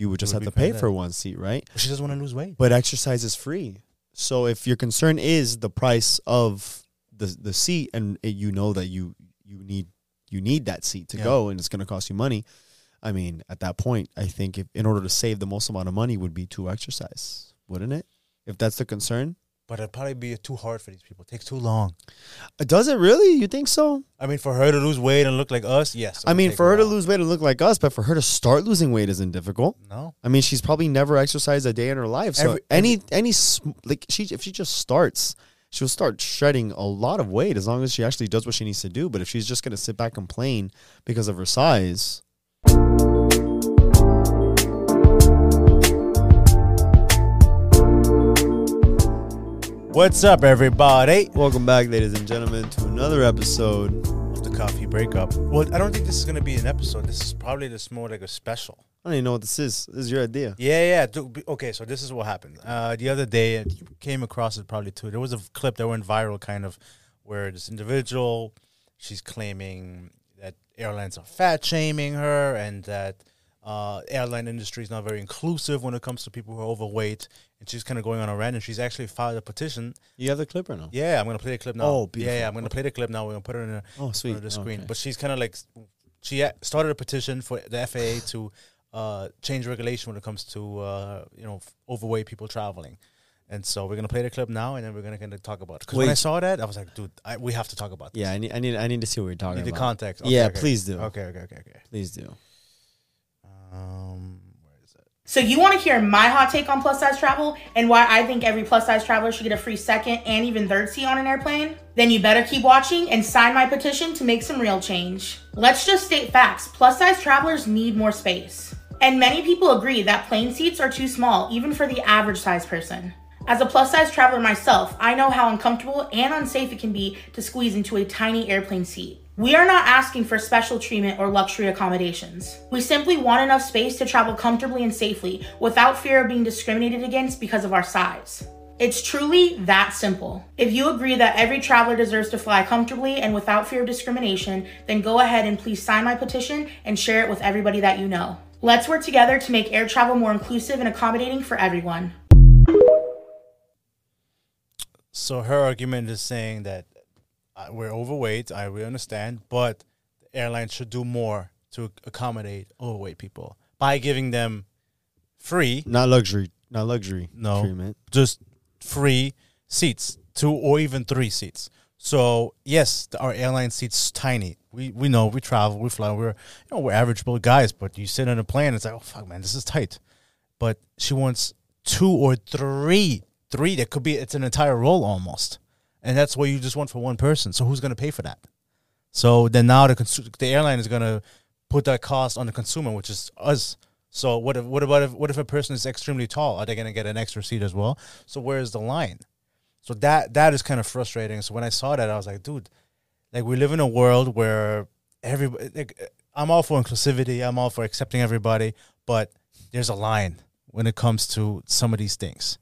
you would just would have to pay for one seat, right? She doesn't want to lose weight. But exercise is free. So if your concern is the price of the the seat, and it, you know that you you need you need that seat to Yeah. go, and it's going to cost you money. I mean, at that point, I think if in order to save the most amount of money would be to exercise, wouldn't it? If that's the concern, But it'd probably be too hard for these people. It takes too long. Uh, does it really? You think so? I mean, for her to lose weight and look like us, yes. I mean, for her to lose weight and look like us, but for her to start losing weight isn't difficult. No. I mean, she's probably never exercised a day in her life. So Every- any any like she if she just starts, she'll start shedding a lot of weight as long as she actually does what she needs to do. But if she's just gonna sit back and complain because of her size, What's up, everybody? welcome back, ladies and gentlemen, to another episode. Of the coffee breakup. Well, I don't think this is going to be an episode. This is probably just more like a special. I don't even know what this is. This is your idea. Yeah, yeah. Okay, so this is what happened. Uh, the other day, and you came across it probably too. There was a clip that went viral, kind of, where this individual, she's claiming that airlines are fat shaming her, and that uh, airline industry is not very inclusive when it comes to people who are overweight. And she's kind of going on a rant, and she's actually filed a petition. You have the clip or no? Yeah, I'm gonna play the clip now. Oh, yeah, beautiful. yeah, I'm gonna play the clip now. We're gonna put it in a, Oh, sweet. on the screen. Okay. But she's kind of like she started a petition for the FAA to uh, change regulation when it comes to uh, you know overweight people traveling. And so we're gonna play the clip now, and then we're gonna kind of talk about it. Because when I saw that, I was like, dude, I, we have to talk about this. Yeah, I need I need I need to see what you're talking need the about. context. yeah, okay. please do. Okay, okay, okay, okay. Please do. Um, where is it? So you want to hear my hot take on plus size travel and why I think every plus size traveler should get a free second and even third seat on an airplane? Then you better keep watching and sign my petition to make some real change. Let's just state facts. Plus size travelers need more space. And many people agree that plane seats are too small even for the average size person. As a plus size traveler myself, I know how uncomfortable and unsafe it can be to squeeze into a tiny airplane seat. We are not asking for special treatment or luxury accommodations. We simply want enough space to travel comfortably and safely without fear of being discriminated against because of our size. It's truly that simple. If you agree that every traveler deserves to fly comfortably and without fear of discrimination, then go ahead and please sign my petition and share it with everybody that you know. Let's work together to make air travel more inclusive and accommodating for everyone. So her argument is saying that we're overweight. I really understand, but the airlines should do more to accommodate overweight people by giving them free, Not luxury, not luxury No. treatment. just free seats, two or even three seats. So yes, our airline seats tiny. We we know we travel, we fly. We're you know we're average built guys, but you sit on a plane, it's like oh fuck man, this is tight. But she wants two or three, three. That could be it's an entire roll almost, and that's what you just want for one person. So who's gonna pay for that? So then now the consu- the airline is gonna put that cost on the consumer, which is us. So what if what about if what if a person is extremely tall? Are they gonna get an extra seat as well? So where's the line? So that that is kind of frustrating. So when I saw that, I was like, dude, like we live in a world where everybody. Like, I'm all for inclusivity. I'm all for accepting everybody, but there's a line when it comes to some of these things.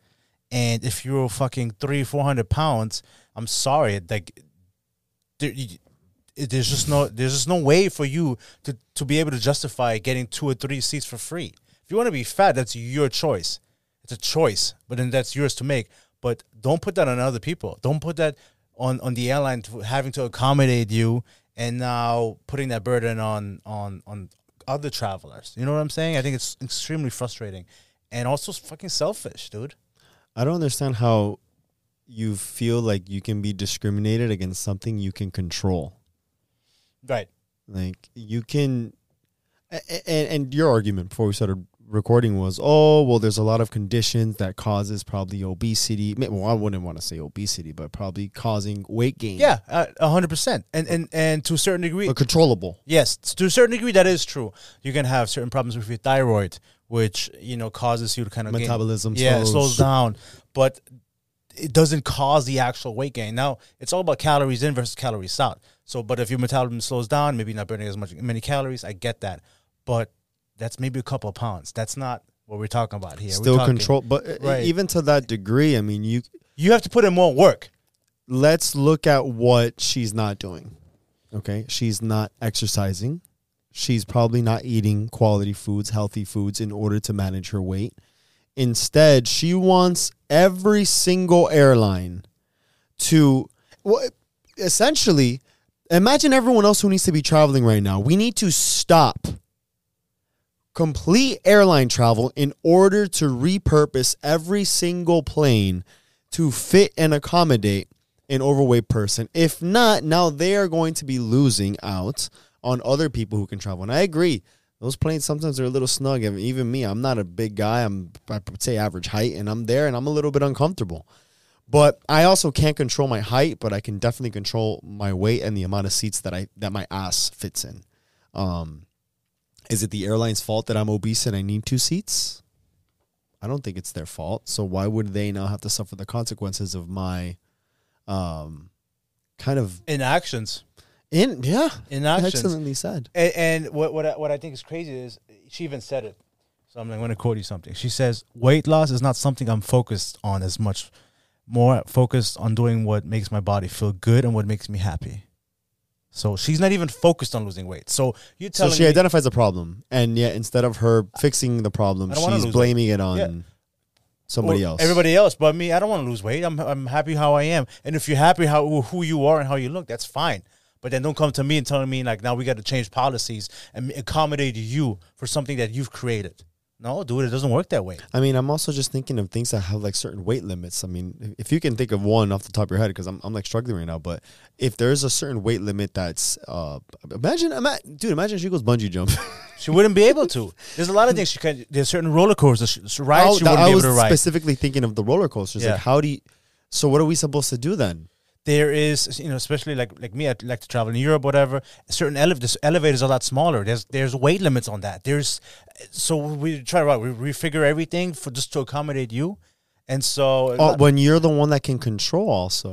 And if you're fucking three, four hundred pounds, I'm sorry, like there, there's just no there's just no way for you to to be able to justify getting two or three seats for free. If you want to be fat, that's your choice. It's a choice, but then that's yours to make. But don't put that on other people. Don't put that on on the airline to having to accommodate you and now putting that burden on on on other travelers. You know what I'm saying? I think it's extremely frustrating and also fucking selfish, dude. I don't understand how you feel like you can be discriminated against something you can control. Right. Like you can, and, and your argument before we started recording was, oh well, there's a lot of conditions that causes probably obesity. Well, I wouldn't want to say obesity, but probably causing weight gain. Yeah, uh, a hundred percent. And and and to a certain degree, but controllable. Yes, to a certain degree, that is true. You can have certain problems with your thyroid, which you know causes you to kind of gain- Metabolism yeah, it slows. slows down, but it doesn't cause the actual weight gain. Now, it's all about calories in versus calories out. So, but if your metabolism slows down, maybe not burning as much many calories, I get that. But that's maybe a couple of pounds. That's not what we're talking about here. Still talking- control, but Right. even to that degree, I mean, you You have to put in more work. let's look at what she's not doing. Okay. She's not exercising. She's probably not eating quality foods, healthy foods in order to manage her weight. Instead, she wants every single airline to well, essentially imagine everyone else who needs to be traveling right now. We need to stop complete airline travel in order to repurpose every single plane to fit and accommodate an overweight person. If not, now they are going to be losing out on other people who can travel. And I agree. Those planes sometimes are a little snug. I mean, even me, I'm not a big guy. I'm I would say average height, and I'm there, and I'm a little bit uncomfortable. But I also can't control my height, but I can definitely control my weight and the amount of seats that I that my ass fits in. Um, is it the airline's fault that I'm obese and I need two seats? I don't think it's their fault. So why would they now have to suffer the consequences of my um kind of In actions. In yeah In actions. excellently said. And, and what what I, what I think is crazy is she even said it. So I'm going to quote you something. She says, "Weight loss is not something I'm focused on as much. More focused on doing what makes my body feel good and what makes me happy." So she's not even focused on losing weight. So you tell. So she me identifies a problem, and yet instead of her fixing the problem, I don't wanna she's blaming it on Yeah. somebody Well, else. Everybody else, but me, I don't want to lose weight. I'm I'm happy how I am, and if you're happy how who you are and how you look, that's fine. But then don't come to me and telling me like now we got to change policies and accommodate you for something that you've created. No, dude, it doesn't work that way. I mean, I'm also just thinking of things that have like certain weight limits. I mean, if you can think of one off the top of your head, because I'm, I'm like struggling right now, but if there's a certain weight limit that's, uh, imagine, ima- dude, imagine she goes bungee jump. She wouldn't be able to. There's a lot of things she can. There's certain roller coasters, rides she wouldn't I be able to ride. specifically thinking of the roller coasters. Yeah. Like, how do you, so what are we supposed to do then? There is, you know, especially like like me, I like to travel in Europe, whatever. Certain ele- this elevators are a lot smaller. There's there's weight limits on that. There's so we try to we refigure everything for just to accommodate you, and so Oh, when you're the one that can control also.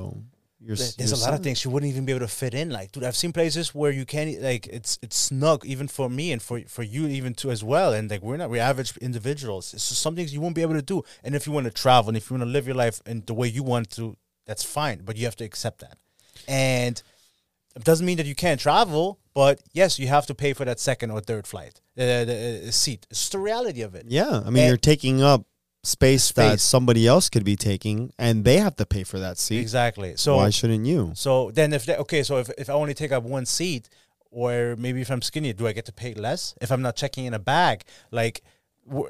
There's a lot of things you wouldn't even be able to fit in. Like, dude, I've seen places where you can't like it's it's snug even for me and for for you even too as well. And like we're not we're average individuals. It's just some things you won't be able to do. And if you want to travel and if you want to live your life in the way you want to, that's fine. But you have to accept that. And it doesn't mean that you can't travel. But yes, you have to pay for that second or third flight, uh, the uh, seat. It's the reality of it. Yeah. I mean, And- you're taking up space, that somebody else could be taking, and they have to pay for that seat. Exactly. So Why shouldn't you? So then, if that, okay, so if, if I only take up one seat, or maybe if I'm skinny, do I get to pay less? If I'm not checking in a bag, like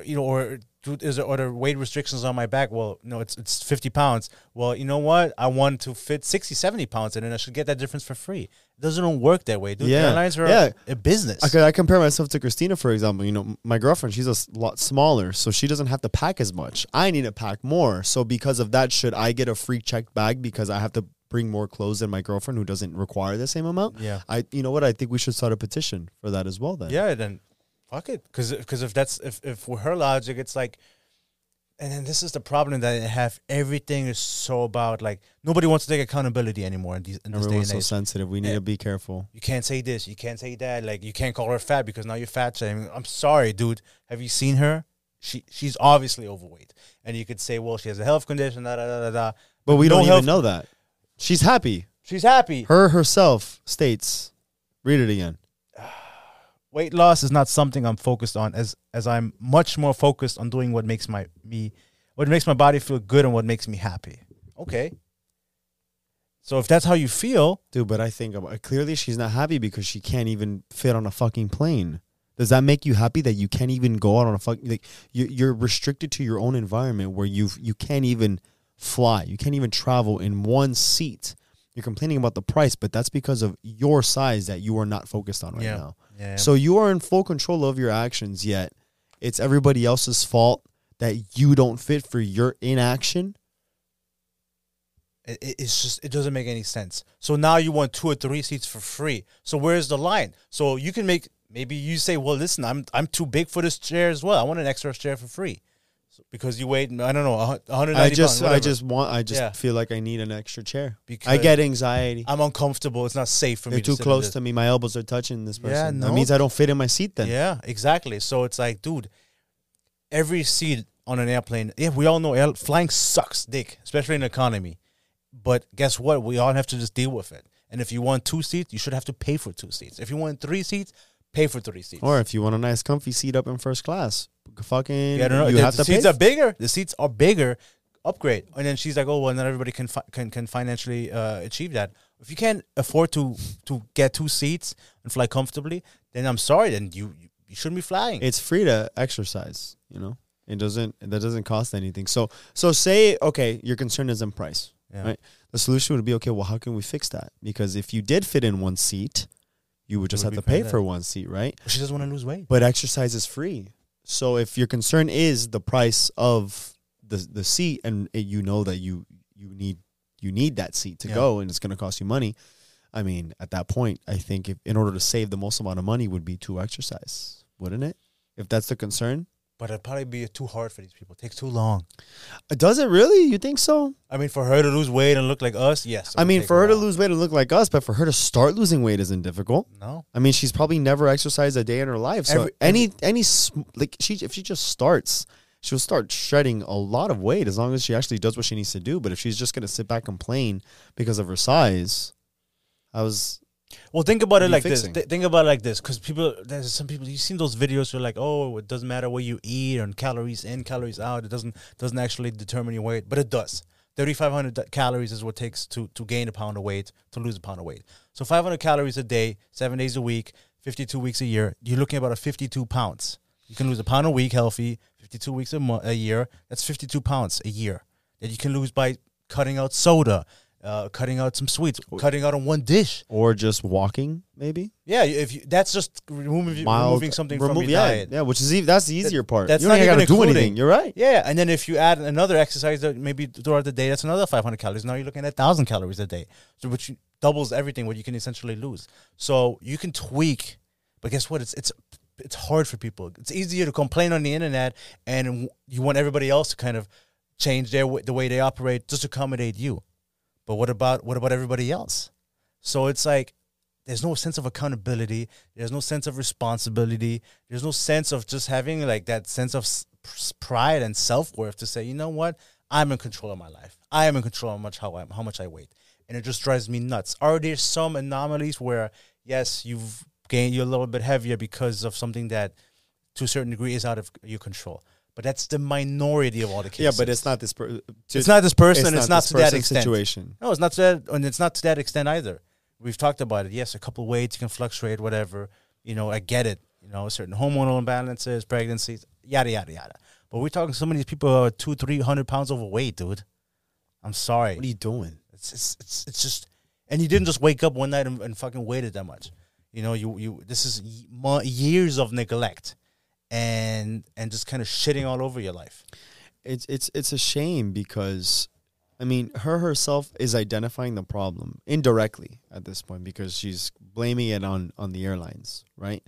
you know, or do, is there are there weight restrictions on my bag? Well, no, it's it's 50 pounds. Well, you know what? I want to fit 60, 70 pounds, and then I should get that difference for free. It doesn't work that way, dude. Yeah. Airlines are Yeah. a business. I, could, I compare myself to Christina, for example. You know, my girlfriend, she's a lot smaller, so she doesn't have to pack as much. I need to pack more. So because of that, should I get a free checked bag because I have to bring more clothes than my girlfriend who doesn't require the same amount? Yeah. I, you know what? I think we should start a petition for that as well. Then. Yeah, then fuck it. Because if that's if if with her logic, it's like, and then this is the problem that I have. Everything is so about like nobody wants to take accountability anymore in, these, in Everyone's so sensitive. We need Yeah. to be careful. you can't say this, you can't say that. Like you can't call her fat because now you're fat shaming. I'm sorry, dude. Have you seen her? she she's obviously overweight, and you could say, well, she has a health condition, da da da da. da. But we no don't even know that. She's happy. She's happy. Her herself states. Read it again. Weight loss is not something I'm focused on as as I'm much more focused on doing what makes my me what makes my body feel good and what makes me happy. Okay. So if that's how you feel, Dude, but I think about uh, clearly she's not happy because she can't even fit on a fucking plane. Does that make you happy that you can't even go out on a fucking like you, you're restricted to your own environment where you you can't even fly, you can't even travel in one seat. You're complaining about the price, but that's because of your size that you are not focused on right Yeah. now. Yeah. So you are in full control of your actions, yet it's everybody else's fault that you don't fit for your inaction. It, it- it's just it doesn't make any sense. So now you want two or three seats for free. So where's the line? So you can make maybe you say, well, listen, I'm I'm too big for this chair as well. I want an extra chair for free, because you wait. I don't know a hun- 190 I just pounds, I just want I just Yeah. feel like I need an extra chair. Because I get anxiety. I'm uncomfortable. It's not safe for They're me. too to close to me. My elbows are touching this Yeah, person. That means I don't fit in my seat then. Yeah, exactly. So it's like, dude, every seat on an airplane, yeah, we all know air, flying sucks dick, especially in economy. But guess what? We all have to just deal with it. And if you want two seats, you should have to pay for two seats. If you want three seats, pay for three seats. Or if you want a nice comfy seat up in first class, fucking yeah, I don't know. you the, have the to pay. seats are bigger. The seats are bigger. Upgrade. And then she's like, "Oh, well, not everybody can fi- can can financially uh, achieve that. If you can't afford to to get two seats and fly comfortably, then I'm sorry. Then you you, you shouldn't be flying. it's free to exercise, you know? It doesn't that doesn't cost anything. So so say okay, your concern is in price. Yeah. right? The solution would be okay, well how can we fix that? Because if you did fit in one seat, you would just would have to pay for that. one seat, right? She doesn't want to lose weight. But exercise is free. So if your concern is the price of the the seat and you know that you you need you need that seat to Yeah. go and it's going to cost you money, I mean, at that point, I think if in order to save the most amount of money would be to exercise, wouldn't it? If that's the concern. But it'd probably be too hard for these people. It takes too long. Uh, Does it really? You think so? I mean, for her to lose weight and look like us, yes. I mean, for her to lose weight and look like us, but for her to start losing weight isn't difficult. no. I mean, she's probably never exercised a day in her life. So Every- any any like she if she just starts, she'll start shredding a lot of weight as long as she actually does what she needs to do. But if she's just gonna sit back and complain because of her size, I was Well, think about it like fixing? this. Th- think about it like this, because people, there's some people. You've seen those videos where like, oh, it doesn't matter what you eat and calories in, calories out. It doesn't doesn't actually determine your weight, but it does. Thirty five hundred calories is what it takes to to gain a pound of weight, to lose a pound of weight. So five hundred calories a day, seven days a week, fifty two weeks a year. You're looking at about a fifty two pounds. You can lose a pound a week healthy, fifty two weeks a, mo- a year. That's fifty two pounds a year that you can lose by cutting out soda, uh, cutting out some sweets, cutting out on one dish. or just walking maybe Yeah, if you, that's just removing, Mild- removing something from remove- your yeah, diet. Yeah, which is e- that's the easier part. that's you don't not even even gotta do including- anything. You're right. Yeah, and then if you add another exercise that maybe throughout the day, that's another 500 calories. Now you're looking at 1,000 calories a day, so which doubles everything what you can essentially lose. So you can tweak, but guess what? It's it's it's hard for people. It's easier to complain on the internet, and you want everybody else to kind of change their w- the way they operate just to accommodate you. But what about what about everybody else? So it's like there's no sense of accountability. There's no sense of responsibility. There's no sense of just having like that sense of pride and self worth to say, you know what, I'm in control of my life. I am in control of much how how much I weight, and it just drives me nuts. Are there some anomalies where yes, you've gained you're a little bit heavier because of something that, to a certain degree, is out of your control? But that's the minority of all the cases. Yeah, but it's not this. Per- It's not this person. It's, not, this to that extent. situation. No, it's not to that, and it's not to that extent either. We've talked about it. Yes, a couple weights can fluctuate, whatever. You know, I get it. You know, certain hormonal imbalances, pregnancies, yada yada yada. But we're talking some of these people are two, three hundred pounds overweight, dude. I'm sorry. What are you doing? It's it's it's, it's just, and you didn't just wake up one night and, and fucking weighted that much. You know, you you this is ye- years of neglect, and and just kind of shitting all over your life. it's it's it's a shame because I mean her herself is identifying the problem indirectly at this point because she's blaming it on on the airlines, right?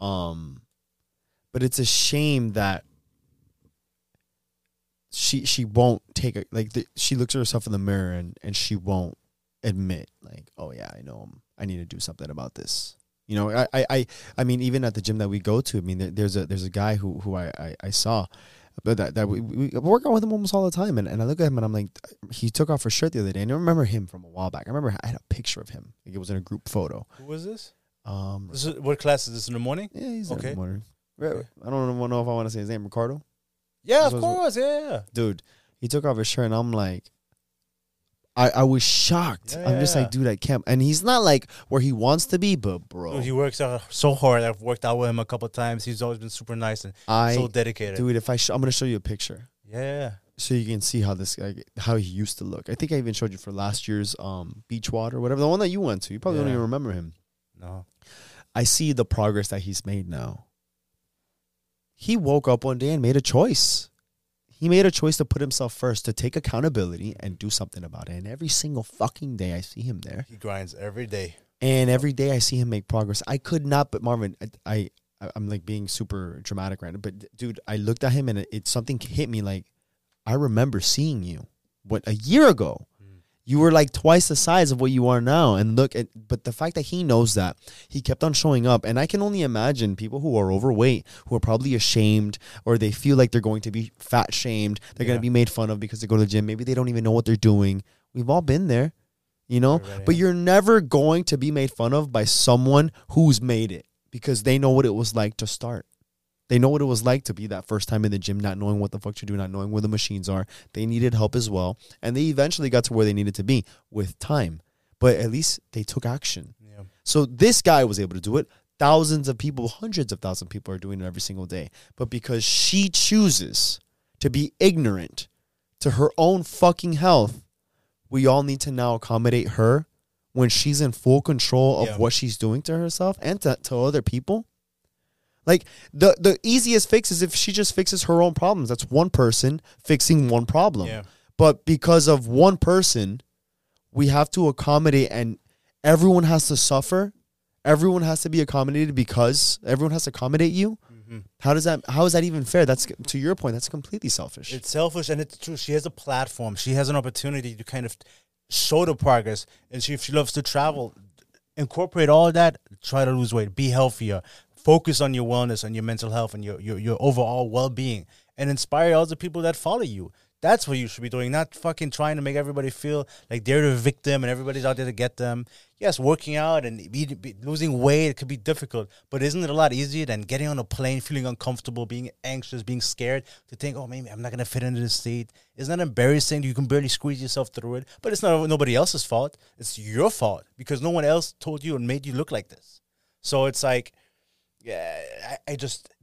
Um but it's a shame that she she won't take it like the, she looks at herself in the mirror and and she won't admit like oh yeah I know I'm, I need to do something about this You know, I, I, I, I mean, even at the gym that we go to, I mean, there, there's a there's a guy who who I I, I saw, but that that we, we work out with him almost all the time, and, and I look at him and I'm like, he took off his shirt the other day, and I remember him from a while back. I remember I had a picture of him. Like it was in a group photo. Who was this? Um, this is, what class is this in the morning? yeah, he's okay. In the morning. Okay. I don't know if I want to say his name, Ricardo. Yeah, of course. Yeah, yeah. dude, he took off his shirt, and I'm like, I, I was shocked. I'm just Yeah. like, dude, I can't. And he's not like where he wants to be, but bro, he works out so hard. I've worked out with him a couple of times. He's always been super nice and I, so dedicated. dude, if I, sh- I'm gonna show you a picture Yeah. so you can see how this guy, how he used to look. I think I even showed you for last year's um beach water, whatever the one that you went to. You probably don't even remember him. No. I see the progress that he's made now. He woke up one day and made a choice. He made a choice to put himself first, to take accountability and do something about it. And every single fucking day I see him there. He grinds every day. And every day I see him make progress. I could not, but Marvin, I, I I'm like being super dramatic right now. But dude, I looked at him and it, it something hit me. Like I remember seeing you, what a year ago. You were like twice the size of what you are now. And look at, but the fact that he knows that he kept on showing up, and I can only imagine people who are overweight, who are probably ashamed, or they feel like they're going to be fat shamed, they're going to be made fun of because they go to the gym. Maybe they don't even know what they're doing. We've all been there, you know. Right, But you're never going to be made fun of by someone who's made it because they know what it was like to start. They know what it was like to be that first time in the gym, not knowing what the fuck to do, not knowing where the machines are. They needed help as well. And they eventually got to where they needed to be with time. But at least they took action. Yeah. So this guy was able to do it. Thousands of people, hundreds of thousands of people are doing it every single day. But because she chooses to be ignorant to her own fucking health, we all need to now accommodate her when she's in full control of Yeah. what she's doing to herself and to, to other people. Like the the easiest fix is if she just fixes her own problems. That's one person fixing one problem. Yeah. But because of one person, we have to accommodate and everyone has to suffer. Everyone has to be accommodated because everyone has to accommodate you. Mm-hmm. How does that how is that even fair? That's to your point, that's completely selfish. It's selfish and it's true. She has a platform. She has an opportunity to kind of show the progress. And she, if she loves to travel, incorporate all of that. Try to lose weight. Be healthier. Focus on your wellness and your mental health and your, your, your overall well being. And inspire other people that follow you. That's what you should be doing, not fucking trying to make everybody feel like they're the victim and everybody's out there to get them. Yes, working out and be, be, losing weight it could be difficult, but isn't it a lot easier than getting on a plane, feeling uncomfortable, being anxious, being scared to think, oh, maybe I'm not gonna fit into this seat? Isn't that embarrassing? You can barely squeeze yourself through it, but it's not nobody else's fault. It's your fault because no one else told you and made you look like this. So it's like, yeah, I, I just,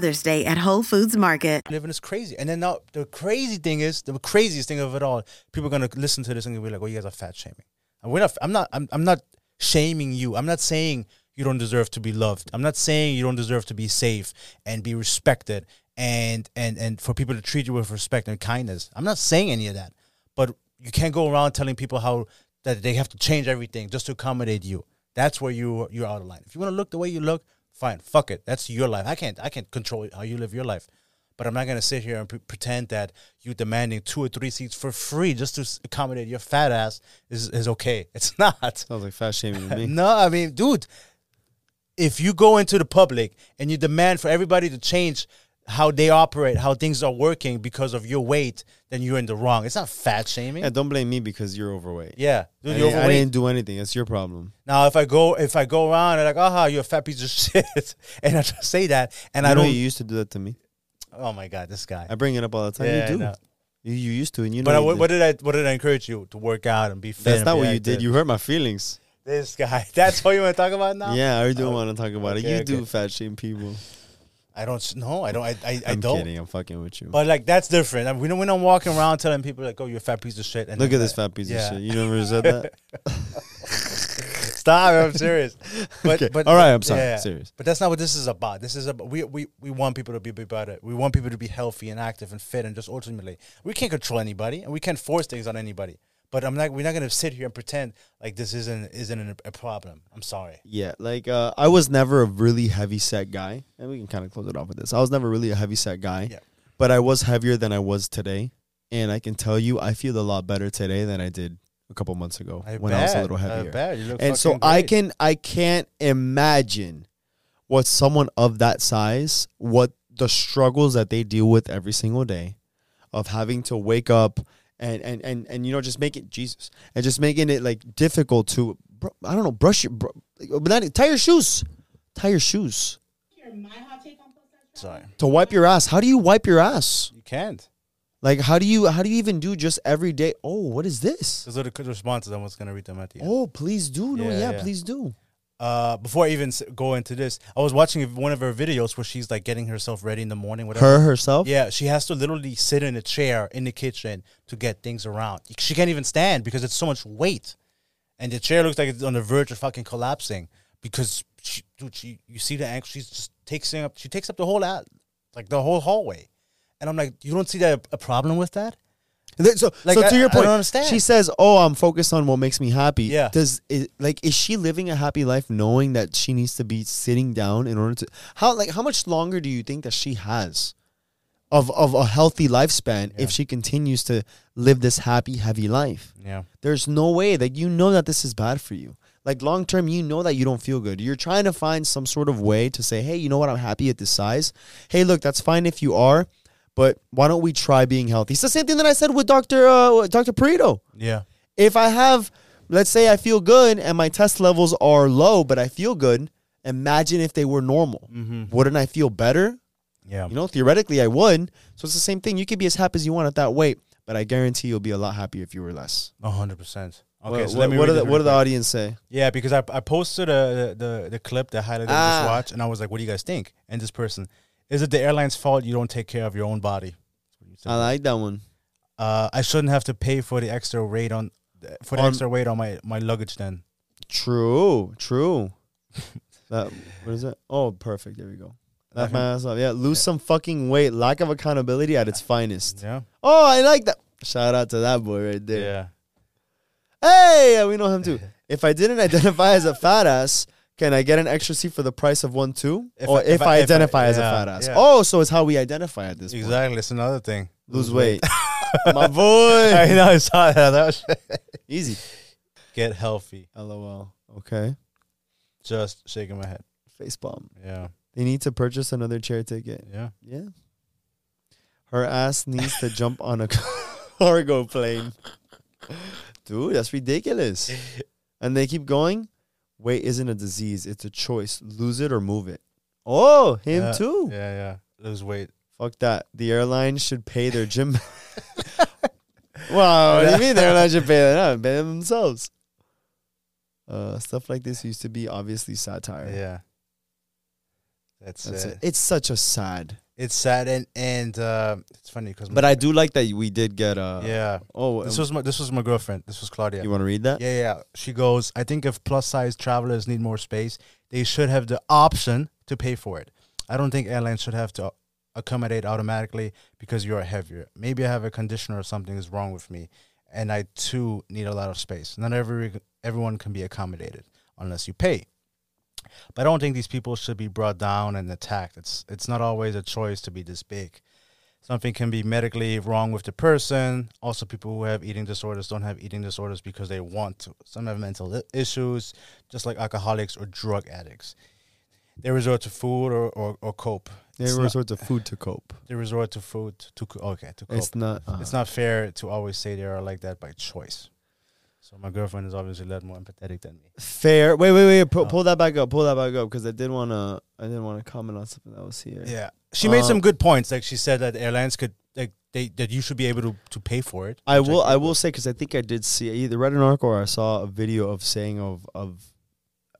Day at Whole Foods Market. living is crazy. And then now the crazy thing is the craziest thing of it all. People are gonna listen to this and be like, "Oh, you guys are fat shaming." And we're not. I'm not. I'm, I'm not shaming you. I'm not saying you don't deserve to be loved. I'm not saying you don't deserve to be safe and be respected and and and for people to treat you with respect and kindness. I'm not saying any of that. But you can't go around telling people how that they have to change everything just to accommodate you. That's where you you're out of line. If you want to look the way you look, fine. Fuck it. That's your life. I can't I can't control how you live your life. But I'm not gonna sit here and pre- pretend that you demanding two or three seats for free just to accommodate your fat ass is is okay. It's not. Sounds like fat shaming to me. No, I mean, dude, if you go into the public and you demand for everybody to change how they operate, how things are working because of your weight, then you're in the wrong. It's not fat shaming. Yeah, don't blame me because you're overweight. Yeah, dude, I, you're didn't, I didn't do anything. That's your problem. Now, if I go, if I go around and like, aha, you're a fat piece of shit, and I just say that, and I I know don't. you used to do that to me. oh my god, this guy. I bring it up all the time. Yeah, you do. You, you used to, and you know. But I, you what, did. what did I? What did I encourage you to work out and be fit? That's not what you did. You hurt my feelings. This guy. That's what you want to talk about now? Yeah, I do Oh, want to talk about it. okay, You do fat shame people. I don't. know. I don't. I. I, I I'm don't. kidding. I'm fucking with you. But like that's different. I mean, we don't. We don't walking around telling people like, "Oh, you're a fat piece of shit." And Look at this fat piece yeah. of shit. You never said that. Stop! I'm serious. But, Okay. but All right, I'm sorry. Serious. But that's not what this is about. This is about we, we we want people to be better. We want people to be healthy and active and fit and just ultimately we can't control anybody and we can't force things on anybody. But I'm not. We're not gonna sit here and pretend like this isn't isn't a, a problem. I'm sorry. Yeah, like uh, I was never a really heavy set guy, and we can kind of close it off with this. I was never really a heavy set guy, Yeah. but I was heavier than I was today, and I can tell you, I feel a lot better today than I did a couple months ago I when bet. I was a little heavier. I bet. You look and so fucking I can I can't imagine what someone of that size, what the struggles that they deal with every single day, of having to wake up and and and and you know just make it Jesus and just making it like difficult to bro, I don't know brush your bro, but not tie your shoes, tie your shoes My hot take on plus size Sorry, to wipe your ass. How do you wipe your ass? you can't. Like how do you how do you even do just every day? Oh, what is this? Those are the good responses. I'm just gonna read them at the end. Oh, please do. No, Yeah, yeah, yeah. please do. Uh, before I even go into this, I was watching one of her videos where she's like getting herself ready in the morning. Whatever. Her herself. Yeah, she has to literally sit in a chair in the kitchen to get things around. She can't even stand because it's so much weight, and the chair looks like it's on the verge of fucking collapsing because she, dude, she you see the ankle. She's just takes up. She takes up the whole out, like the whole hallway, and I'm like, you don't see that a problem with that? So, Like, so I- to your I don't point, understand. she says, "Oh, I'm focused on what makes me happy." Yeah. Does it, like is she living a happy life knowing that she needs to be sitting down in order to how like how much longer do you think that she has of of a healthy lifespan Yeah. if she continues to live this happy heavy life? Yeah, There's no way that you know that this is bad for you. Like long term, you know that you don't feel good. You're trying to find some sort of way to say, "Hey, you know what? I'm happy at this size. Hey, look, that's fine if you are." But why don't we try being healthy? It's the same thing that I said with Doctor uh, Doctor Perito. yeah, If I have, let's say, I feel good and my test levels are low, but I feel good. Imagine if they were normal. mm-hmm. Wouldn't I feel better? yeah. You know, theoretically, I would. So it's the same thing. You could be as happy as you want at that weight, but I guarantee you'll be a lot happier if you were less. A hundred percent. Okay, what, so what, let me what do the, what do the audience say? Yeah, because I, I posted uh, the, the the clip that highlighted Ah. this watch, and I was like, "What do you guys think?" And this person, is it the airline's fault you don't take care of your own body? That's what you said. I like that one. uh, I shouldn't have to pay for the extra weight on for the On- extra weight on my my luggage. Then True, true. that what is it? Oh, perfect. There we go. Laugh my ass off. Yeah, lose some fucking weight. Lack of accountability at its finest. yeah, Oh, I like that. Shout out to that boy right there. yeah. Hey, we know him too. If I didn't identify as a fat ass, can I get an extra seat for the price of one too? If or I- if, if I, I- if I- identify as a fat ass? yeah. Oh, so it's how we identify at this point. Exactly. It's another thing. Lose weight. My boy. I know. I saw that. That was Easy. get healthy. LOL. Okay. Just shaking my head. Face bomb. Yeah, They need to purchase another chair ticket. yeah. Yeah. Her ass needs to jump on a cargo plane. Dude, that's ridiculous. And they keep going. Weight isn't a disease, it's a choice. Lose it or move it. Oh, him Yeah, too. Yeah, yeah. Lose weight. Fuck that. The airline should pay their gym. wow, what do you mean the airline should pay them? No, pay them themselves. Uh, stuff like this used to be obviously satire. Yeah. That's, That's it. it. It's such a sad. It's sad and and uh, it's funny because But I do like that we did get uh yeah. Oh, This um, was my this was my girlfriend. This was Claudia. you want to read that? Yeah, yeah. She goes, I think if plus size travelers need more space, they should have the option to pay for it. I don't think airlines should have to accommodate automatically because you are heavier. Maybe I have a condition or something is wrong with me, and I too need a lot of space. Not every everyone can be accommodated unless you pay. But I don't think these people should be brought down and attacked. It's it's not always a choice to be this big. Something can be medically wrong with the person. Also, people who have eating disorders don't have eating disorders because they want to. Some have mental issues, just like alcoholics or drug addicts. They resort to food or, or, or cope. They It's resort to food to cope. they resort to food to okay to cope. It's not. Uh, it's not fair to always say they are like that by choice. So my girlfriend is obviously a lot more empathetic than me. fair. Wait, wait, wait. Pull, Oh. pull that back up. Pull that back up because I did wanna. I didn't want to comment on something that was here. Yeah, she made Uh, some good points. Like she said that airlines could like they that you should be able to to pay for it. I will. I agree will say because I think I did see I either read an article or I saw a video of saying of of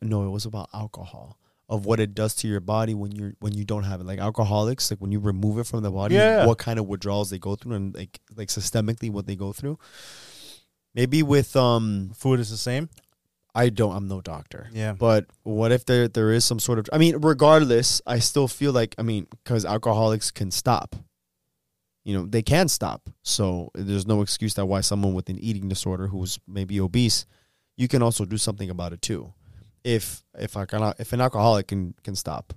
no, it was about alcohol of what it does to your body when you're when you don't have it. Like alcoholics, like when you remove it from the body, Yeah. what kind of withdrawals they go through and like like systemically what they go through. Maybe with um, Food is the same. I don't. I'm no doctor. Yeah. But what if there there is some sort of? I mean, regardless, I still feel like I mean, because alcoholics can stop. You know, they can stop. So there's no excuse that why someone with an eating disorder who's maybe obese, you can also do something about it too. If if I cannot, if an alcoholic can can stop.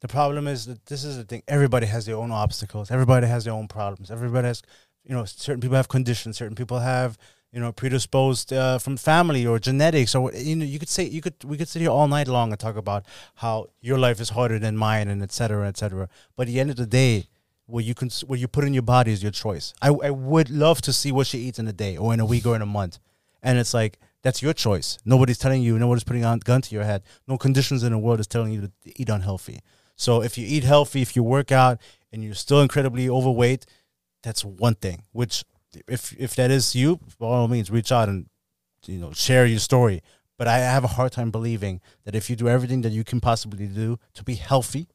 The problem is that this is the thing. Everybody has their own obstacles. Everybody has their own problems. Everybody has, you know, certain people have conditions. Certain people have, you know, predisposed uh, from family or genetics or you know. You could say you could we could sit here all night long and talk about how your life is harder than mine and et cetera, et cetera. But at the end of the day, what you can what you put in your body is your choice. I I would love to see what she eats in a day or in a week or in a month, and it's like that's your choice. Nobody's telling you. Nobody's putting a gun to your head. No conditions in the world is telling you to eat unhealthy. So if you eat healthy, if you work out, and you're still incredibly overweight, that's one thing. Which, if if that is you, by all means, reach out and you know share your story. But I have a hard time believing that if you do everything that you can possibly do to be healthy,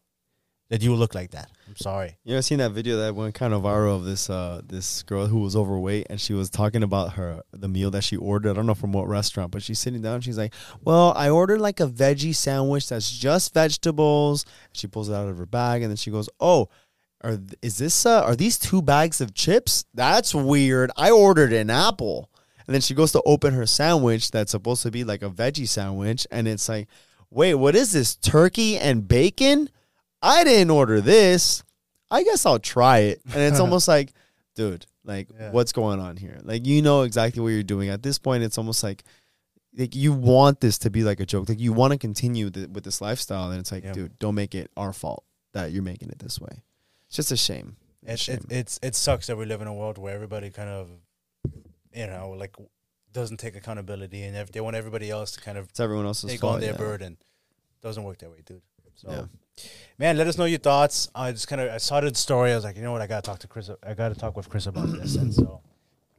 that you will look like that. I'm sorry. You ever seen that video that went kind of viral of this uh this girl who was overweight and she was talking about her the meal that she ordered. I don't know from what restaurant, but she's sitting down. She's like, "Well, I ordered like a veggie sandwich that's just vegetables." She pulls it out of her bag and then she goes, "Oh." Are is this uh, are these two bags of chips? That's weird. I ordered an apple. And then she goes to open her sandwich that's supposed to be like a veggie sandwich and it's like, "Wait, what is this? Turkey and bacon?" I didn't order this. I guess I'll try it. And it's almost like, dude, like Yeah. what's going on here? Like you know exactly what you're doing. At this point, it's almost like like you want this to be like a joke. Like you want to continue th- with this lifestyle, and it's like, Yeah. dude, don't make it our fault that you're making it this way. It's just a shame. It's a shame. it, it's it sucks that we live in a world where everybody kind of, you know, like doesn't take accountability and ev- they want everybody else to kind of It's everyone else's take fault. on their yeah. burden. Doesn't work that way, dude. So, Yeah. man, let us know your thoughts. I just kind of I saw the story. I was like, you know what, I gotta talk to Chris. I gotta talk with Chris about this, and so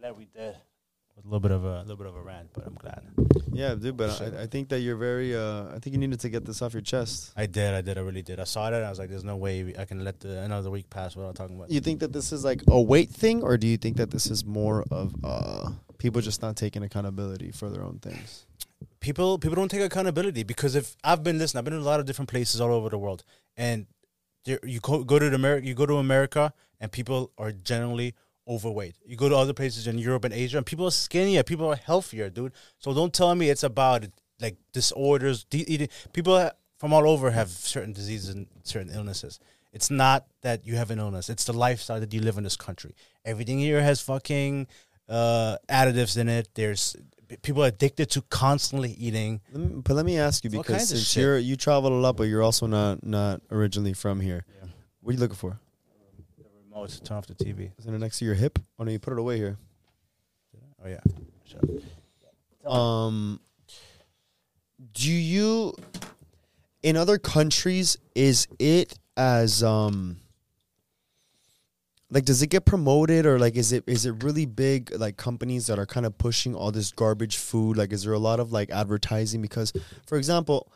glad we did. Little bit of a little bit of a rant, but I'm glad. Yeah, dude. But I, I think that you're very. Uh, I think you needed to get this off your chest. I did, I did, I really did. I saw it. and I was like, there's no way I can let the another week pass without talking about. You think that this is like a weight thing, or do you think that this is more of uh, people just not taking accountability for their own things? people people don't take accountability because if I've been listening, I've been in a lot of different places all over the world, and you go, go to America, you go to America, and people are generally overweight. You go to other places in Europe and Asia, and people are skinnier, people are healthier, dude. So don't tell me it's about like disorders. De- eating. People from all over have certain diseases and certain illnesses. It's not that you have an illness; it's the lifestyle that you live in this country. Everything here has fucking uh, additives in it. There's people addicted to constantly eating. But let me ask you because since you're you traveled a lot, but you're also not not originally from here. Yeah. What are you looking for? Remote to turn off the TV. Is it next to your hip? Oh no, you put it away here. Oh yeah. Up. Um, do you in other countries is it as um like does it get promoted or like is it is it really big like companies that are kind of pushing all this garbage food like is there a lot of like advertising because for example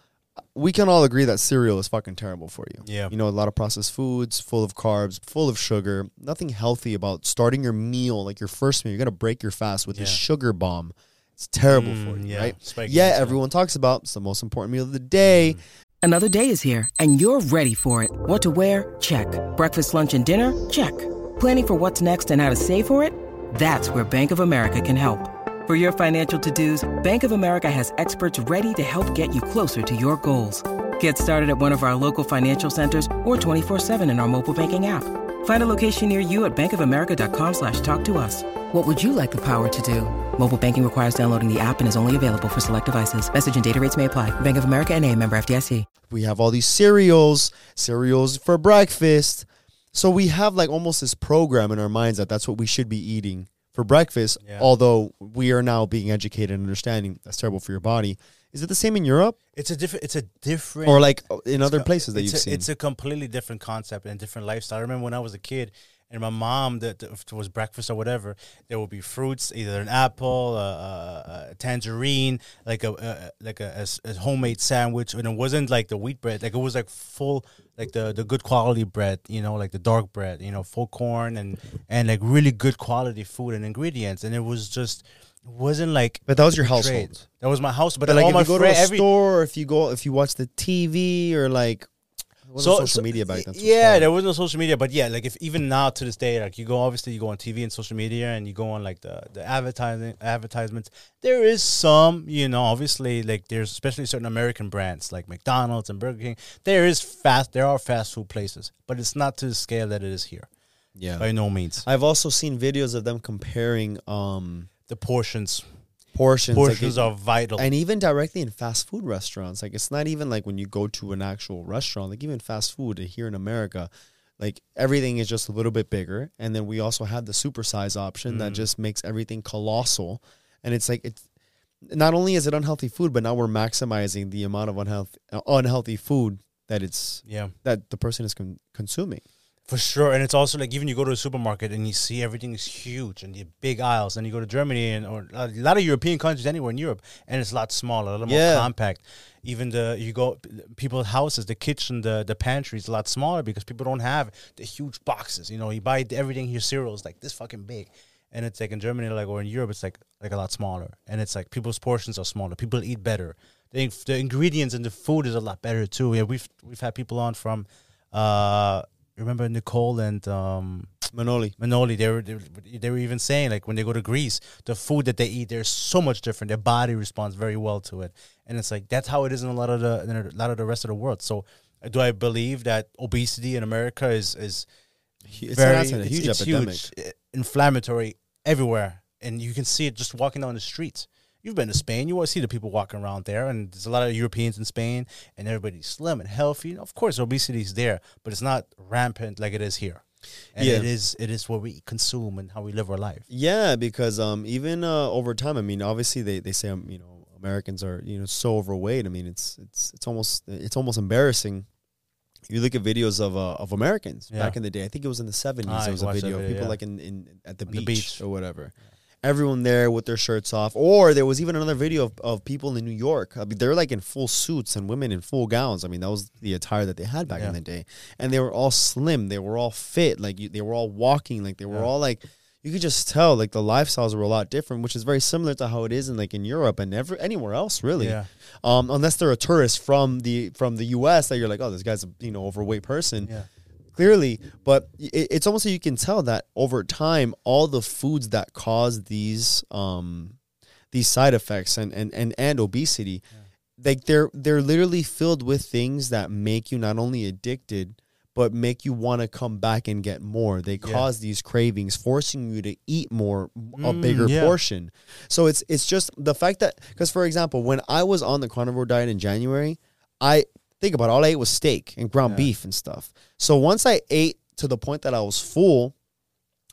we can all agree that cereal is fucking terrible for you Yeah. you know a lot of processed foods full of carbs full of sugar nothing healthy about starting your meal like your first meal you're gonna break your fast with this Yeah. sugar bomb it's terrible for Mm, you yeah. right Spike yeah insulin. everyone talks about it's the most important meal of the day Another day is here, and you're ready for it. What to wear? Check. Breakfast, lunch, and dinner? Check. Planning for what's next and how to save for it? That's where Bank of America can help. For your financial to dos, Bank of America has experts ready to help get you closer to your goals. Get started at one of our local financial centers or 24-7 in our mobile banking app. Find a location near you at bankofamerica.com slash talk to us. What would you like the power to do? Mobile banking requires downloading the app and is only available for select devices. Message and data rates may apply. Bank of America and a member FDIC. we have all these cereals, cereals for breakfast. So we have like almost this program in our minds that that's what we should be eating for breakfast. Yeah. Although we are now being educated and understanding that's terrible for your body. Is it the same in Europe It's a different. It's a different. or like uh, in other places that you've a, seen? It's a completely different concept and different lifestyle. I remember when I was a kid and my mom, that it was breakfast or whatever, there would be fruits, either an apple, a, a, a tangerine, like a, like a, a homemade sandwich, and it wasn't like the wheat bread. Like it was like full, like the the good quality bread, you know, like the dark bread, you know, full corn and and like really good quality food and ingredients, and it was just. wasn't like. But that was your household. That was my house. But, But like all if my you go friends, to a every, store, or if you go, if you watch the TV, or like, wasn't social media back then. so yeah, there was no social media, but yeah, like if even now to this day, like you go obviously you go on TV and social media, and you go on like the the advertising advertisements. There is some, you know, obviously like there's especially certain American brands like McDonald's and Burger King. There is fast, there are fast food places, but it's not to the scale that it is here yeah. by no means. I've also seen videos of them comparing um The portions, portions, like it- are vital. and even directly in fast food restaurants. Like it's not even like when you go to an actual restaurant. Like even fast food here in America, like everything is just a little bit bigger. And then we also have the supersize option that Mm. just makes everything colossal. And it's like it's not only is it unhealthy food, but now we're maximizing the amount of unhealthy unhealthy food that it's yeah. that the person is con- consuming. For sure, and it's also like even you go to a supermarket and you see everything is huge and the big aisles, and you go to Germany and or a lot of European countries anywhere in Europe, and it's a lot smaller, a lot Yeah. more compact. Even the you go people's houses, the kitchen, the the pantry is a lot smaller because people don't have the huge boxes. You know, you buy everything here cereals like this fucking big, and it's like in Germany like or in Europe it's like like a lot smaller, and it's like people's portions are smaller. People eat better. The, the ingredients in the food is a lot better too. Yeah, we've we've had people on from. uh remember Nicole and um, Manoli. Manoli, they were, they were they were even saying like when they go to Greece, the food that they eat, they're so much different. Their body responds very well to it, and it's like that's how it is in a lot of the in a lot of the rest of the world. So, do I believe that obesity in America is is It's, very a huge epidemic. huge, uh, inflammatory everywhere, and you can see it just walking down the streets. You've been to Spain, you will see the people walking around there, and there's a lot of Europeans in Spain, and everybody's slim and healthy. Of course, obesity is there, but it's not rampant like it is here. And Yeah. it is it is what we consume and how we live our life. Yeah, because um, even uh, over time, I mean, obviously they, they say um, you know Americans are you know so overweight. I mean, it's it's it's almost it's almost embarrassing. You look at videos of uh, of Americans Yeah. back in the day. I think it was in the seventies. There was a video of video, people yeah. like in, in at the On the beach, beach. or whatever. Everyone there with their shirts off. Or there was even another video of, of people in New York. I mean, they're like in full suits and women in full gowns. I mean, that was the attire that they had back in the day. And they were all slim. They were all fit. Like you, they were all walking. Like they were Yeah. all like you could just tell like the lifestyles were a lot different, which is very similar to how it is in like in Europe and ever anywhere else really. Yeah. Um, unless they're a tourist from the from the U.S. that you're like, oh, this guy's a you know overweight person Yeah. Clearly but it, it's almost like you can tell that over time all the foods that cause these um these side effects and and and, and obesity like they're they're literally filled with things that make you not only addicted but make you want to come back and get more they Yeah. cause these cravings forcing you to eat more a Mm, bigger yeah. portion so it's it's just the fact that because for example when i was on the carnivore diet in january i think about it, all i ate was steak and ground Yeah. beef and stuff. So once i ate to the point that i was full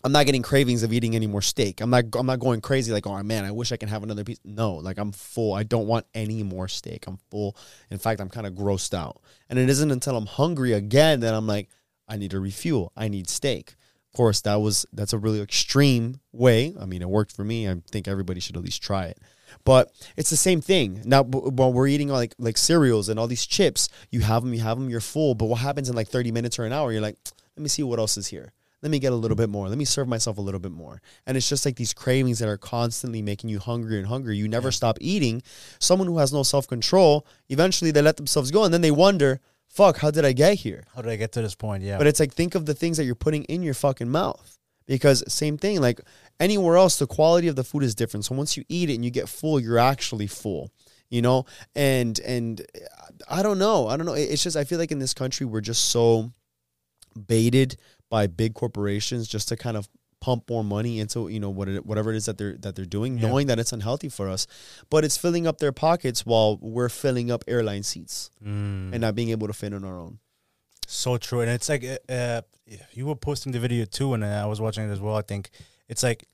i'm not getting cravings of eating any more steak. I'm not i'm not going crazy like oh man i wish i can have another piece. No like i'm full. I don't want any more steak. I'm full. In fact i'm kind of grossed out. And it isn't until i'm hungry again that i'm like i need to refuel. I need steak. Of course that was that's a really extreme way. I mean it worked for me. I think everybody should at least try it but it's the same thing. Now b- while we're eating like like cereals and all these chips you have them you have them you're full. But what happens in like 30 minutes or an hour you're like let me see what else is here. Let me get a little bit more. Let me serve myself a little bit more. And it's just like these cravings that are constantly making you hungry and hungry you never stop eating. Someone who has no self-control eventually they let themselves go and then they wonder fuck how did i get here? How did I get to this point? Yeah. but it's like think of the things that you're putting in your fucking mouth. Because same thing, like anywhere else, the quality of the food is different. So once you eat it and you get full, you're actually full. You know? And and I don't know. I don't know. It's just I feel like in this country we're just so baited by big corporations just to kind of pump more money into you know what it, whatever it is that they're that they're doing, Yeah. knowing that it's unhealthy for us, but it's filling up their pockets while we're filling up airline seats Mm. and not being able to fit on our own. So true, and it's like uh, uh, you were posting the video too, and I was watching it as well. I think it's like,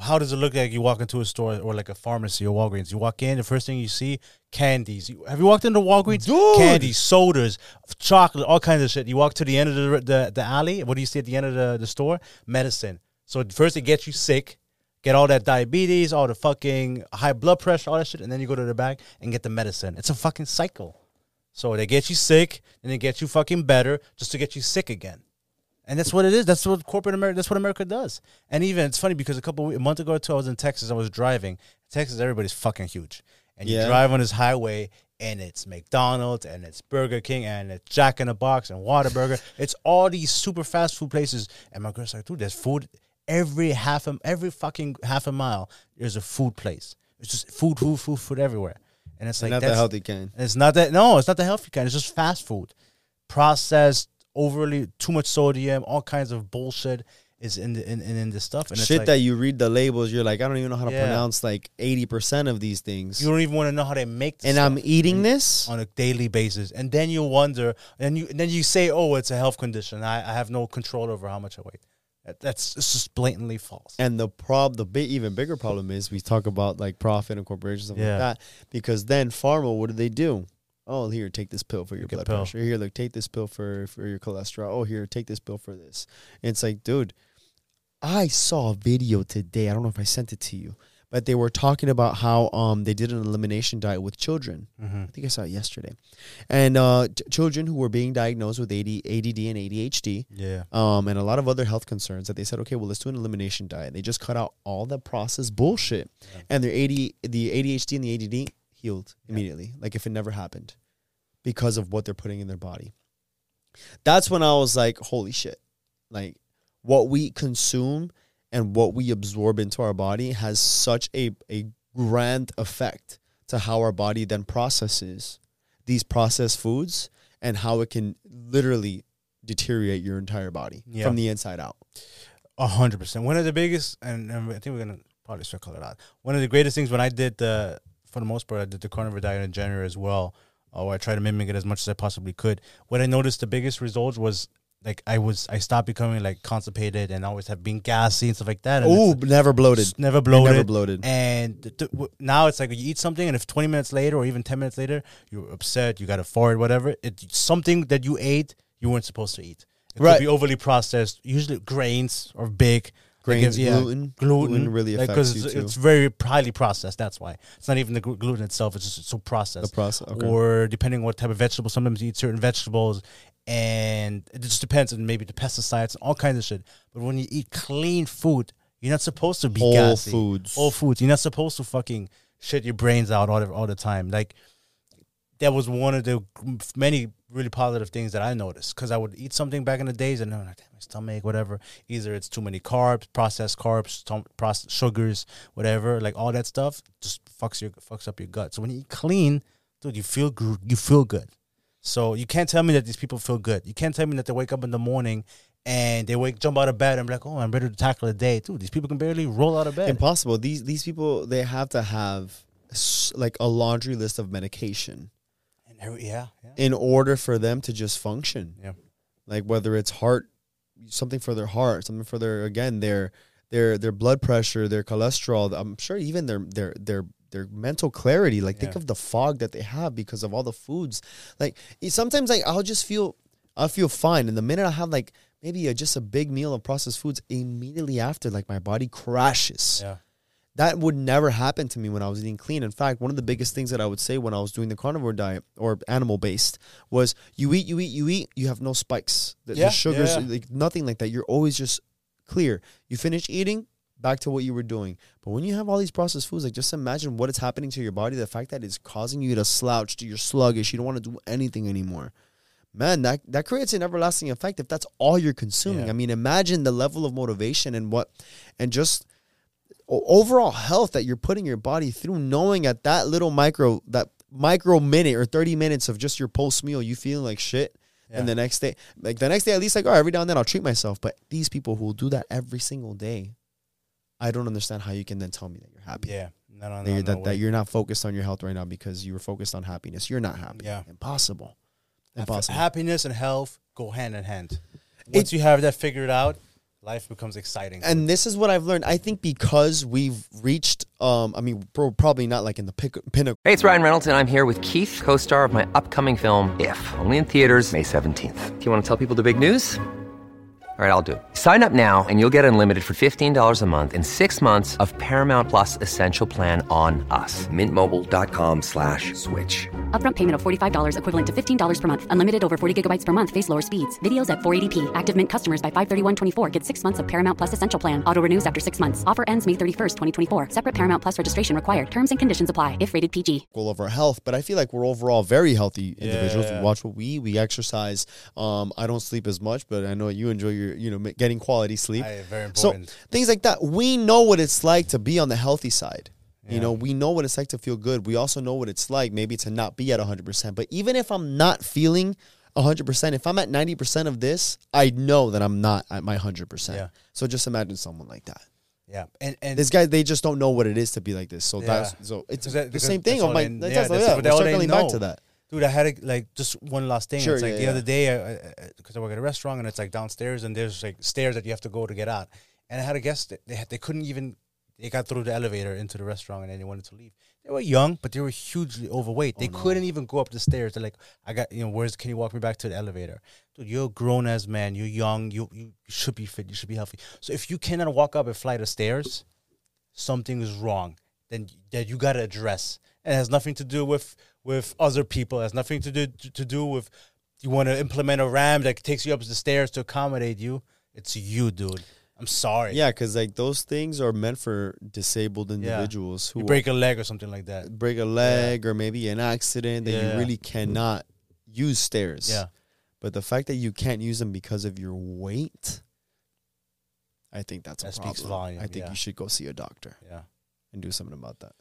how does it look like you walk into a store or like a pharmacy or Walgreens? You walk in, the first thing you see, candies. You, have you walked into Walgreens? Dude! Candies, sodas, chocolate, all kinds of shit. You walk to the end of the the, the alley. What do you see at the end of the, the store? Medicine. So first it gets you sick, get all that diabetes, all the fucking high blood pressure, all that shit, and then you go to the back and get the medicine. It's a fucking cycle. So they get you sick, and they get you fucking better just to get you sick again. And that's what it is. That's what corporate America. That's what America does. And even it's funny because a couple a month ago or two, I was in Texas. I was driving. Texas, everybody's fucking huge, and you Yeah. drive on this highway. And it's McDonald's and it's Burger King and it's Jack in the Box and Whataburger. it's all these super fast food places. And my girl's like, dude, there's food every half a every fucking half a mile. There's a food place. It's just food, food, food, food everywhere. And it's like not the that's- healthy kind. it's not that no, it's not the healthy kind. It's just fast food, processed, overly too much sodium, all kinds of bullshit is in the, in, in, in this stuff. And it's Shit like, that you read the labels, you're like, I don't even know how to Yeah. pronounce like eighty percent of these things. you don't even want to know how they make. This and I'm eating this. on a daily basis, and then you wonder, and you and then you say, "Oh, it's a health condition. I, I have no control over how much I weigh." That, that's it's just blatantly false. And the prob the big even bigger problem is we talk about like profit and corporations stuff Yeah. like that. Because then pharma, what do they do? Oh, here, take this pill for your blood pill. pressure. Here, look, take this pill for for your cholesterol. Oh, here, take this pill for this. And it's like, dude, I saw a video today. I don't know if I sent it to you, but they were talking about how um they did an elimination diet with children. Mm-hmm. I think I saw it yesterday, and uh, t- children who were being diagnosed with AD, ADD and ADHD Yeah, um, and a lot of other health concerns that they said, okay, well, let's do an elimination diet. They just cut out all the processed bullshit, and their AD, the ADHD and the ADD healed immediately, like if it never happened, because of what they're putting in their body. That's when I was like, holy shit! Like what we consume and what we absorb into our body has such a a grand effect to how our body then processes these processed foods and how it can literally deteriorate your entire body Yeah. from the inside out. A hundred percent. One of the biggest, and, and I think we're gonna probably circle it out. One of the greatest things when I did the, for the most part, I did the carnivore diet in January as well. Oh, I tried to mimic it as much as I possibly could. What I noticed the biggest result was like I was I stopped becoming like constipated and always have been gassy and stuff like that. Oh, never bloated. never You're bloated. Never bloated. And th- w- now it's like you eat something, and if 20 minutes later or even 10 minutes later, you're upset, you got a fart, whatever, it's something that you ate you weren't supposed to eat. It Right. could be overly processed, usually grains or big. Grains, yeah, gluten. gluten, Gluten really like, affects you it's, too. it's very highly processed. That's why it's not even the glu- gluten itself; it's just so processed. The process. Okay. Or depending on what type of vegetable, sometimes you eat certain vegetables, and it just depends on maybe the pesticides, and all kinds of shit. But when you eat clean food, you're not supposed to be Whole gassy. foods. Whole foods. You're not supposed to fucking shit your brains out all the, all the time. Like that was one of the many really positive things that I noticed because I would eat something back in the days and I'm like, "Damn, my stomach, whatever. Either it's too many carbs, processed carbs, tom- sugars, whatever. Like all that stuff just fucks your fucks up your gut. So when you eat clean, dude, you feel gr- you feel good. So you can't tell me that these people feel good. You can't tell me that they wake up in the morning and they wake jump out of bed and be like, oh, I'm ready to tackle the day. Dude, these people can barely roll out of bed. Impossible. These these people they have to have like a laundry list of medication yeah, yeah, in order for them to just function. yeah. Like whether it's heart, something for their heart, something for their again their their their blood pressure, their cholesterol. I'm sure even their their their their mental clarity. Like think of the fog that they have because of all the foods. Like sometimes like I'll just feel I'll feel fine, and the minute I have like maybe a, just a big meal of processed foods, immediately after like my body crashes Yeah. That would never happen to me when I was eating clean. In fact, one of the biggest things that I would say when I was doing the carnivore diet or animal based was you eat, you eat, you eat, you have no spikes. The, the sugars, yeah. like nothing like that. You're always just clear. You finish eating, back to what you were doing. But when you have all these processed foods, like just imagine what is happening to your body. The fact that it's causing you to slouch, to you're sluggish, you don't want to do anything anymore. Man, that that creates an everlasting effect if that's all you're consuming. Yeah. I mean, imagine the level of motivation and what, and just overall health that you're putting your body through knowing at that little micro that micro minute or 30 minutes of just your post meal you feeling like shit and the next day like the next day at least like oh every now and then I'll treat myself but these people who do that every single day I don't understand how you can then tell me that you're happy Yeah. No, no, that, no, you're, that, that you're not focused on your health right now because you were focused on happiness you're not happy Yeah. impossible impossible Happiness and health go hand in hand. Once you have that figured out, life becomes exciting. and this is what I've learned. I think because we've reached, um, I mean, pro- probably not like in the pic- pinnacle. Hey, it's Ryan Reynolds, and I'm here with Keith, co star of my upcoming film, If, only in theaters, May 17th. Do you want to tell people the big news? All right, I'll do it. Sign up now and you'll get unlimited for $15 a month in six months of Paramount Plus Essential Plan on us. Mintmobile.com slash switch. Upfront payment of $45 equivalent to $15 per month. Unlimited over 40 gigabytes per month. Face lower speeds. Videos at 480p. Active Mint customers by 531.24 get six months of Paramount Plus Essential Plan. Auto renews after six months. Offer ends May 31st, 2024. Separate Paramount Plus registration required. Terms and conditions apply if rated PG. goal of our health, but I feel like we're overall very healthy individuals. Yeah. We watch what we eat, we exercise. Um, I don't sleep as much, but I know you enjoy your, you know, getting quality sleep. Aye, very So things like that. We know what it's like to be on the healthy side. You know, we know what it's like to feel good. We also know what it's like maybe to not be at 100%. But even if I'm not feeling 100%, if I'm at 90% of this, I know that I'm not at my 100%. Yeah. So just imagine someone like that. Yeah, and and This guy, they just don't know what it is to be like this. So Yeah. that's so it's that- the same thing. Oh, that's Of all my, they- that's, yeah, yeah, that's yeah, we're circling back to that. Dude, I had a, like just one last thing. Sure, it's like yeah, the yeah. other day because I work at a restaurant and it's like downstairs and there's like stairs that you have to go to get out. And I had a guest that they had, they couldn't even they got through the elevator into the restaurant and then they wanted to leave. They were young, but they were hugely overweight. Oh, They couldn't even go up the stairs. They're like, I got you know, where's can you walk me back to the elevator? Dude, you're a grown as man. You're young. You you should be fit. You should be healthy. So if you cannot walk up a flight of stairs, something is wrong then that you got to address and it has nothing to do with with other people it has nothing to do to do with you want to implement a ram that takes you up the stairs to accommodate you it's you dude i'm sorry Yeah, because like those things are meant for disabled individuals who you break a leg or something like that break a leg or maybe an accident that Yeah. you really cannot use stairs. yeah But the fact that you can't use them because of your weight, I think that's a That problem. speaks volume, I think yeah. you should go see a doctor yeah and do something about that.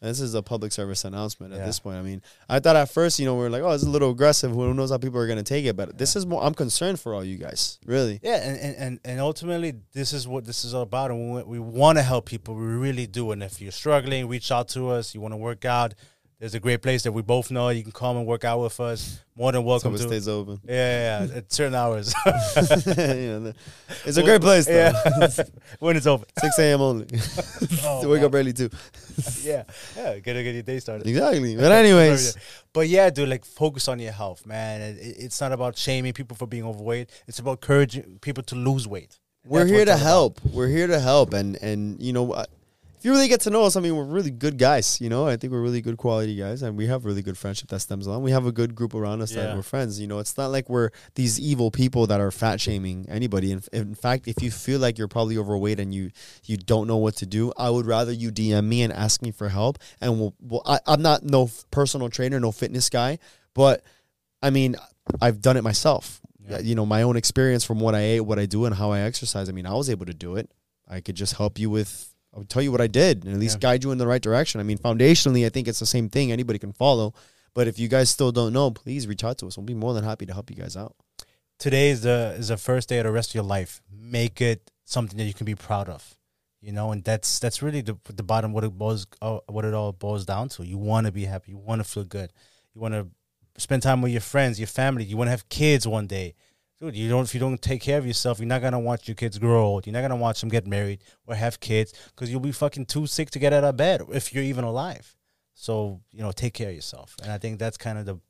This is a public service announcement at Yeah. this point. I mean, I thought at first, you know, we are like, oh, it's a little aggressive. Who knows how people are going to take it? But this is more, I'm concerned for all you guys, really. yeah and, and, and, and ultimately this is what this is all about and we, we want to help people we really do and if you're struggling reach out to us you want to work out there's a great place that we both know you can come and work out with us more than welcome it to stays open. yeah, yeah, yeah, at certain hours. you know, it's a great place, though. Yeah, when it's open. 6 a.m. only. Oh, to wake up early, too. Yeah, yeah, gotta get your day started. Exactly. But, anyways, but yeah, dude, like focus on your health, man. It, it- it's not about shaming people for being overweight. It's about encouraging people to lose weight. we're That's here to all about. help. We're here to help. And, and you know, if you really get to know us, I mean, we're really good guys. You know, I think we're really good quality guys, and we have really good friendship that stems along. We have a good group around us Yeah. that we're friends. You know, it's not like we're these evil people that are fat shaming anybody. In, in fact, if you feel like you're probably overweight and you you don't know what to do, I would rather you DM me and ask me for help. And we'll, we'll I, I'm not no personal trainer, no fitness guy, but I mean, I've done it myself. Yeah. You know, my own experience from what I ate, what I do, and how I exercise. I mean, I was able to do it. I could just help you with. I would tell you what I did and at least Yeah. guide you in the right direction. I mean, foundationally, I think it's the same thing. Anybody can follow. But if you guys still don't know, please reach out to us. We'll be more than happy to help you guys out. Today is the is the first day of the rest of your life. Make it something that you can be proud of. You know, and that's that's really the the bottom what it boils uh, what it all boils down to. You want to be happy. You want to feel good. You want to spend time with your friends, your family. You want to have kids one day. Dude, you don't if you don't take care of yourself, you're not gonna watch your kids grow old. You're not gonna watch them get married or have kids because you'll be fucking too sick to get out of bed if you're even alive. So you know, take care of yourself, and I think that's kind of the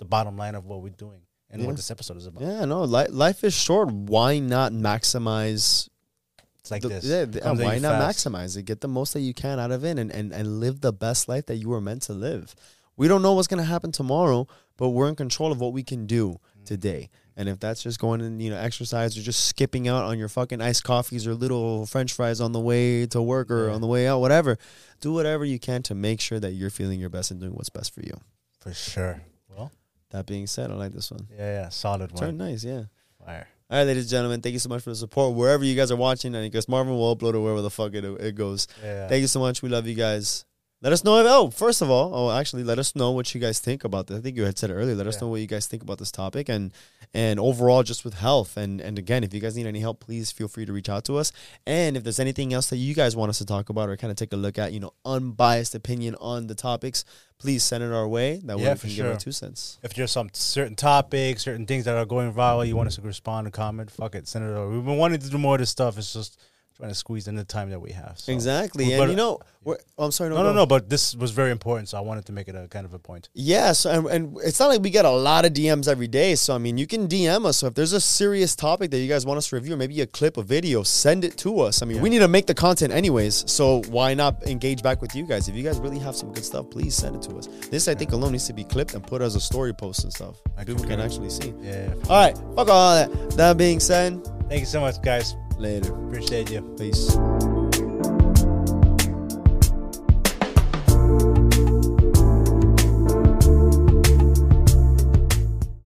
the bottom line of what we're doing and Yeah. what this episode is about. Yeah, no, li- life is short. Why not maximize? It's like the- this. yeah, the- at why not fast. maximize it? Get the most that you can out of it, and, and and live the best life that you were meant to live. We don't know what's gonna happen tomorrow, but we're in control of what we can do Mm. today. And if that's just going and you know exercise or just skipping out on your fucking iced coffees or little French fries on the way to work or Yeah. on the way out, whatever, do whatever you can to make sure that you're feeling your best and doing what's best for you. For sure. Well, That being said, I like this one. yeah, yeah, solid one. nice, yeah. Fire. All right, ladies and gentlemen, thank you so much for the support wherever you guys are watching. And I guess Marvin will upload it wherever the fuck it, it goes. Yeah. Thank you so much. We love you guys. Let us know if, oh, first of all, oh, actually, let us know what you guys think about this. I think you had said it earlier. Let us Yeah. know what you guys think about this topic and and overall just with health. And and again, if you guys need any help, please feel free to reach out to us. And if there's anything else that you guys want us to talk about or kind of take a look at, you know, unbiased opinion on the topics, please send it our way. That way we can give our sure. two cents. If there's some certain topics, certain things that are going viral, you want us to respond and comment, fuck it, send it over. We've been wanting to do more of this stuff. It's just trying to squeeze in the time that we have. So. Exactly. But- and you know, we're, oh, I'm sorry. No, no, go. no. But this was very important, so I wanted to make it a kind of a point. Yes, and, and it's not like we get a lot of DMs every day. So I mean, you can DM us. So if there's a serious topic that you guys want us to review, or maybe a clip, a video, send it to us. I mean, we need to make the content anyways. So why not engage back with you guys? If you guys really have some good stuff, please send it to us. This I think alone needs to be clipped and put as a story post and stuff. I People can concur. actually see. Yeah. All right, fuck all that. That being said, Thank you so much, guys. Later. Appreciate you. Peace.